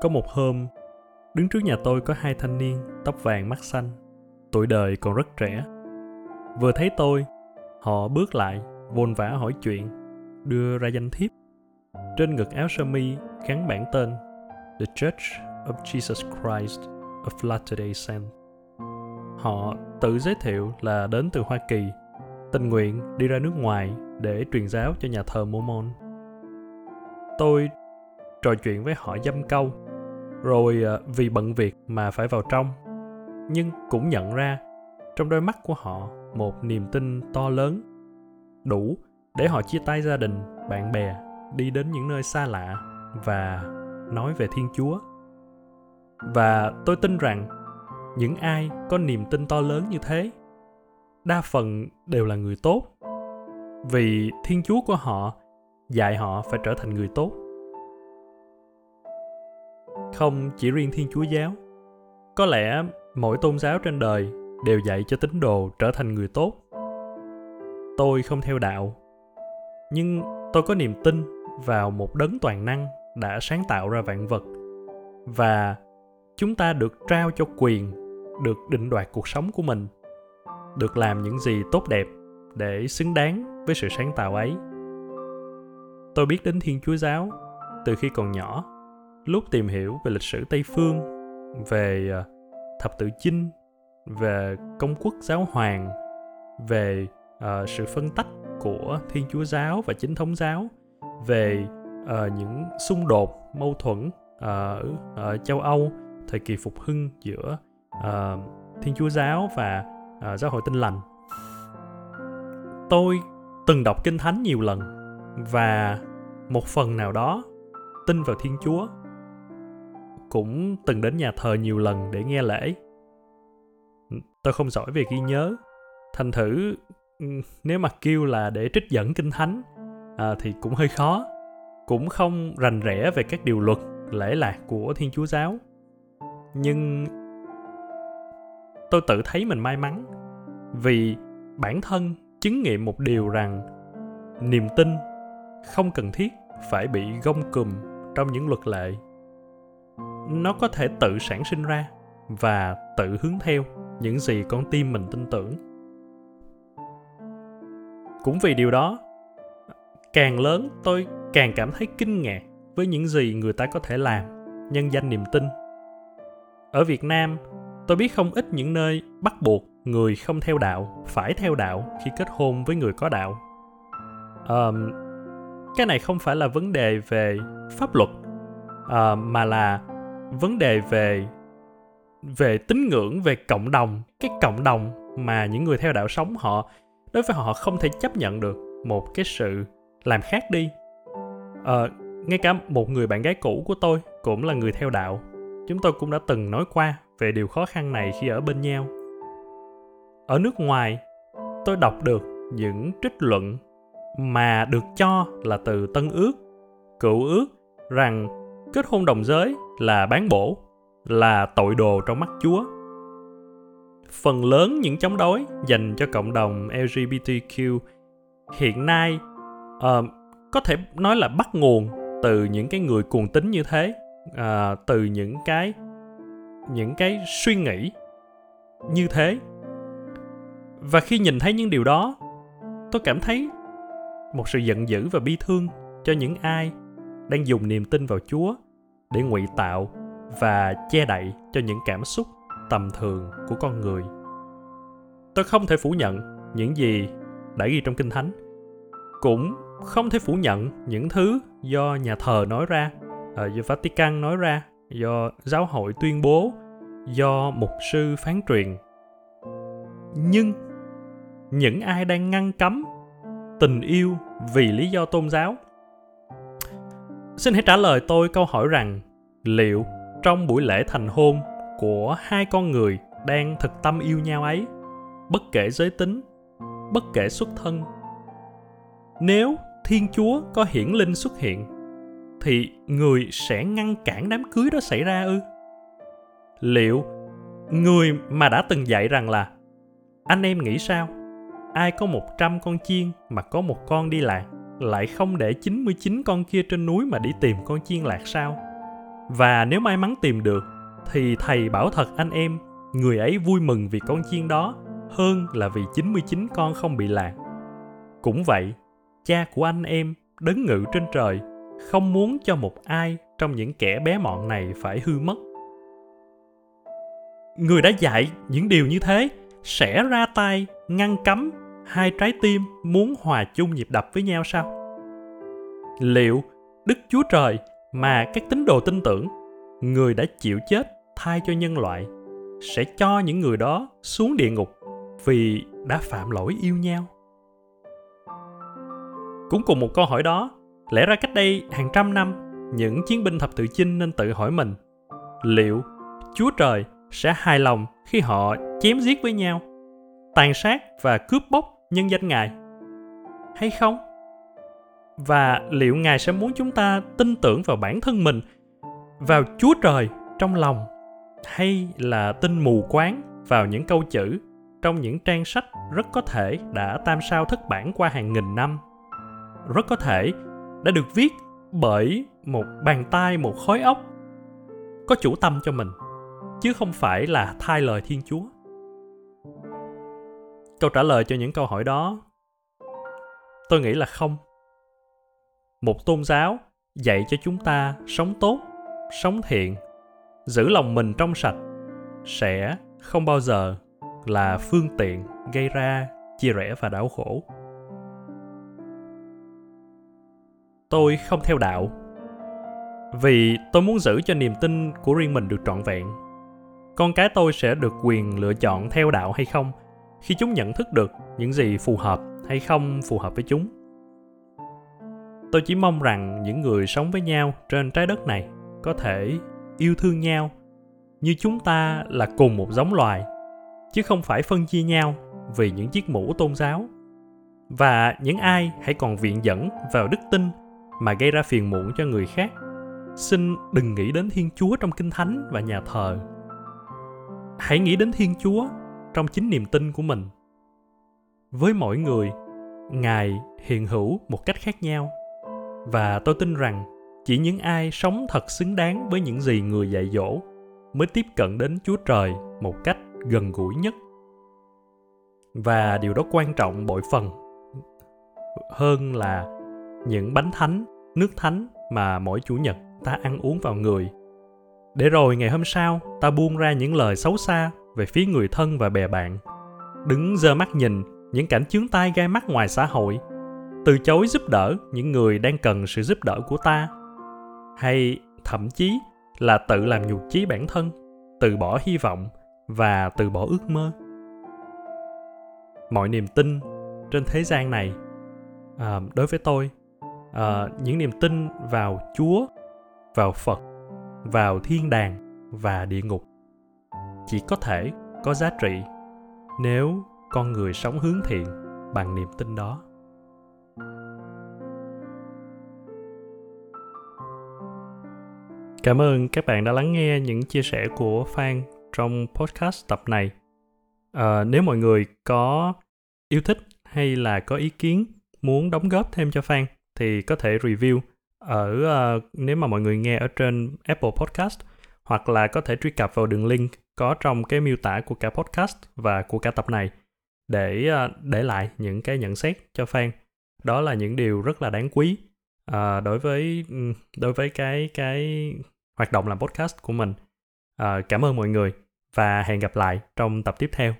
có một hôm đứng trước nhà tôi có hai thanh niên tóc vàng mắt xanh tuổi đời còn rất trẻ vừa thấy tôi họ bước lại vồn vã hỏi chuyện đưa ra danh thiếp trên ngực áo sơ mi gắn bản tên The Church of Jesus Christ of Latter-day Saints. Họ tự giới thiệu là đến từ Hoa Kỳ, tình nguyện đi ra nước ngoài để truyền giáo cho nhà thờ Mormon. Tôi trò chuyện với họ dăm câu, rồi ờ, vì bận việc mà phải vào trong. Nhưng cũng nhận ra trong đôi mắt của họ một niềm tin to lớn, đủ để họ chia tay gia đình, bạn bè, đi đến những nơi xa lạ và nói về Thiên Chúa. Và tôi tin rằng những ai có niềm tin to lớn như thế đa phần đều là người tốt vì thiên chúa của họ dạy họ phải trở thành người tốt không chỉ riêng thiên chúa giáo. Có lẽ mỗi tôn giáo trên đời đều dạy cho tín đồ trở thành người tốt. Tôi không theo đạo, nhưng tôi có niềm tin vào một đấng toàn năng đã sáng tạo ra vạn vật và chúng ta được trao cho quyền, được định đoạt cuộc sống của mình, được làm những gì tốt đẹp để xứng đáng với sự sáng tạo ấy. Tôi biết đến thiên chúa giáo từ khi còn nhỏ lúc tìm hiểu về lịch sử tây phương về à, thập tự chinh về công quốc giáo hoàng về uh, sự phân tách của thiên chúa giáo và chính thống giáo về uh, những xung đột mâu thuẫn ở, uh, châu âu thời kỳ phục hưng giữa uh, thiên chúa giáo và uh, giáo hội tinh lành. Tôi từng đọc kinh thánh nhiều lần và một phần nào đó tin vào thiên chúa cũng từng đến nhà thờ nhiều lần để nghe lễ. Tôi không giỏi về ghi nhớ. Thành thử nếu mà kêu là để trích dẫn kinh thánh à, thì cũng hơi khó. Cũng không rành rẽ về các điều luật lễ lạc của thiên chúa giáo. Nhưng tôi tự thấy mình may mắn vì bản thân chứng nghiệm một điều rằng niềm tin không cần thiết phải bị gông cùm trong những luật lệ nó có thể tự sản sinh ra và tự hướng theo những gì con tim mình tin tưởng. Cũng vì điều đó càng lớn tôi càng cảm thấy kinh ngạc với những gì người ta có thể làm nhân danh niềm tin. Ở việt nam tôi biết không ít những nơi bắt buộc người không theo đạo phải theo đạo khi kết hôn với người có đạo. Um, cái này không phải là vấn đề về pháp luật uh, mà là vấn đề về về tín ngưỡng về cộng đồng cái cộng đồng mà những người theo đạo sống họ đối với họ không thể chấp nhận được một cái sự làm khác đi. Uh, ngay cả một người bạn gái cũ của tôi cũng là người theo đạo. Chúng tôi cũng đã từng nói qua về điều khó khăn này khi ở bên nhau. Ở nước ngoài tôi đọc được những trích luận mà được cho là từ tân ước cựu ước rằng kết hôn đồng giới là bán bổ là tội đồ trong mắt chúa. Phần lớn những chống đối dành cho cộng đồng lgbtq hiện nay uh, có thể nói là bắt nguồn từ những cái người cuồng tín như thế uh, từ những cái những cái suy nghĩ như thế. Và khi nhìn thấy những điều đó tôi cảm thấy một sự giận dữ và bi thương cho những ai đang dùng niềm tin vào chúa để ngụy tạo và che đậy cho những cảm xúc tầm thường của con người. Tôi không thể phủ nhận những gì đã ghi trong kinh thánh, cũng không thể phủ nhận những thứ do nhà thờ nói ra ờ, do vatican nói ra, do giáo hội tuyên bố, do mục sư phán truyền. Nhưng những ai đang ngăn cấm tình yêu vì lý do tôn giáo xin hãy trả lời tôi câu hỏi rằng, liệu trong buổi lễ thành hôn của hai con người đang thực tâm yêu nhau ấy, bất kể giới tính, bất kể xuất thân, nếu thiên chúa có hiển linh xuất hiện, thì người sẽ ngăn cản đám cưới đó xảy ra ư? Liệu người mà đã từng dạy rằng là, anh em nghĩ sao? Ai có 100 con chiên mà có một con đi lạc lại không để 99 con kia trên núi mà đi tìm con chiên lạc sao và nếu may mắn tìm được thì thầy bảo thật anh em người ấy vui mừng vì con chiên đó hơn là vì 99 con không bị lạc. Cũng vậy, cha của anh em đấng ngự trên trời không muốn cho một ai trong những kẻ bé mọn này phải hư mất. Người đã dạy những điều như thế sẽ ra tay ngăn cấm hai trái tim muốn hòa chung nhịp đập với nhau sao? Liệu Đức Chúa Trời mà các tín đồ tin tưởng, người đã chịu chết thay cho nhân loại, sẽ cho những người đó xuống địa ngục vì đã phạm lỗi yêu nhau? Cũng cùng một câu hỏi đó, lẽ ra cách đây hàng trăm năm, những chiến binh thập tự chinh nên tự hỏi mình, liệu Chúa Trời sẽ hài lòng khi họ chém giết với nhau, tàn sát và cướp bóc nhân danh Ngài? Hay không? Và liệu Ngài sẽ muốn chúng ta tin tưởng vào bản thân mình, vào Chúa Trời trong lòng, hay là tin mù quáng vào những câu chữ trong những trang sách rất có thể đã tam sao thất bản qua hàng nghìn năm? Rất có thể đã được viết bởi một bàn tay, một khối óc có chủ tâm cho mình chứ không phải là thay lời thiên chúa câu trả lời cho những câu hỏi đó. Tôi nghĩ là không. Một tôn giáo dạy cho chúng ta sống tốt, sống thiện, giữ lòng mình trong sạch sẽ không bao giờ là phương tiện gây ra chia rẽ và đau khổ. Tôi không theo đạo, vì tôi muốn giữ cho niềm tin của riêng mình được trọn vẹn. Con cái tôi sẽ được quyền lựa chọn theo đạo hay không? Khi chúng nhận thức được những gì phù hợp hay không phù hợp với chúng. Tôi chỉ mong rằng những người sống với nhau trên trái đất này có thể yêu thương nhau như chúng ta là cùng một giống loài, chứ không phải phân chia nhau vì những chiếc mũ tôn giáo. Và những ai hãy còn viện dẫn vào đức tin mà gây ra phiền muộn cho người khác, xin đừng nghĩ đến thiên chúa trong kinh thánh và nhà thờ. Hãy nghĩ đến thiên chúa trong chính niềm tin của mình. Với mỗi người, ngài hiện hữu một cách khác nhau. Và tôi tin rằng, chỉ những ai sống thật xứng đáng với những gì người dạy dỗ mới tiếp cận đến chúa trời một cách gần gũi nhất. Và điều đó quan trọng bội phần hơn là những bánh thánh, nước thánh mà mỗi chủ nhật ta ăn uống vào người. Để rồi ngày hôm sau ta buông ra những lời xấu xa về phía người thân và bè bạn. Đứng dơ mắt nhìn những cảnh chướng tai gai mắt ngoài xã hội. Từ chối giúp đỡ những người đang cần sự giúp đỡ của ta. Hay thậm chí là tự làm nhục chí bản thân từ bỏ hy vọng và từ bỏ ước mơ. Mọi niềm tin trên thế gian này à, đối với tôi à, những niềm tin vào chúa vào phật vào thiên đàng và địa ngục chỉ có thể có giá trị nếu con người sống hướng thiện bằng niềm tin đó. Cảm ơn các bạn đã lắng nghe những chia sẻ của phan trong podcast tập này. À, nếu mọi người có yêu thích hay là có ý kiến muốn đóng góp thêm cho phan thì có thể review ở uh, nếu mà mọi người nghe ở trên Apple Podcast hoặc là có thể truy cập vào đường link có trong cái miêu tả của cả podcast và của cả tập này. Để à, để lại những cái nhận xét cho fan. Đó là những điều rất là đáng quý. À, đối với đối với cái cái hoạt động làm podcast của mình. À, cảm ơn mọi người và hẹn gặp lại trong tập tiếp theo.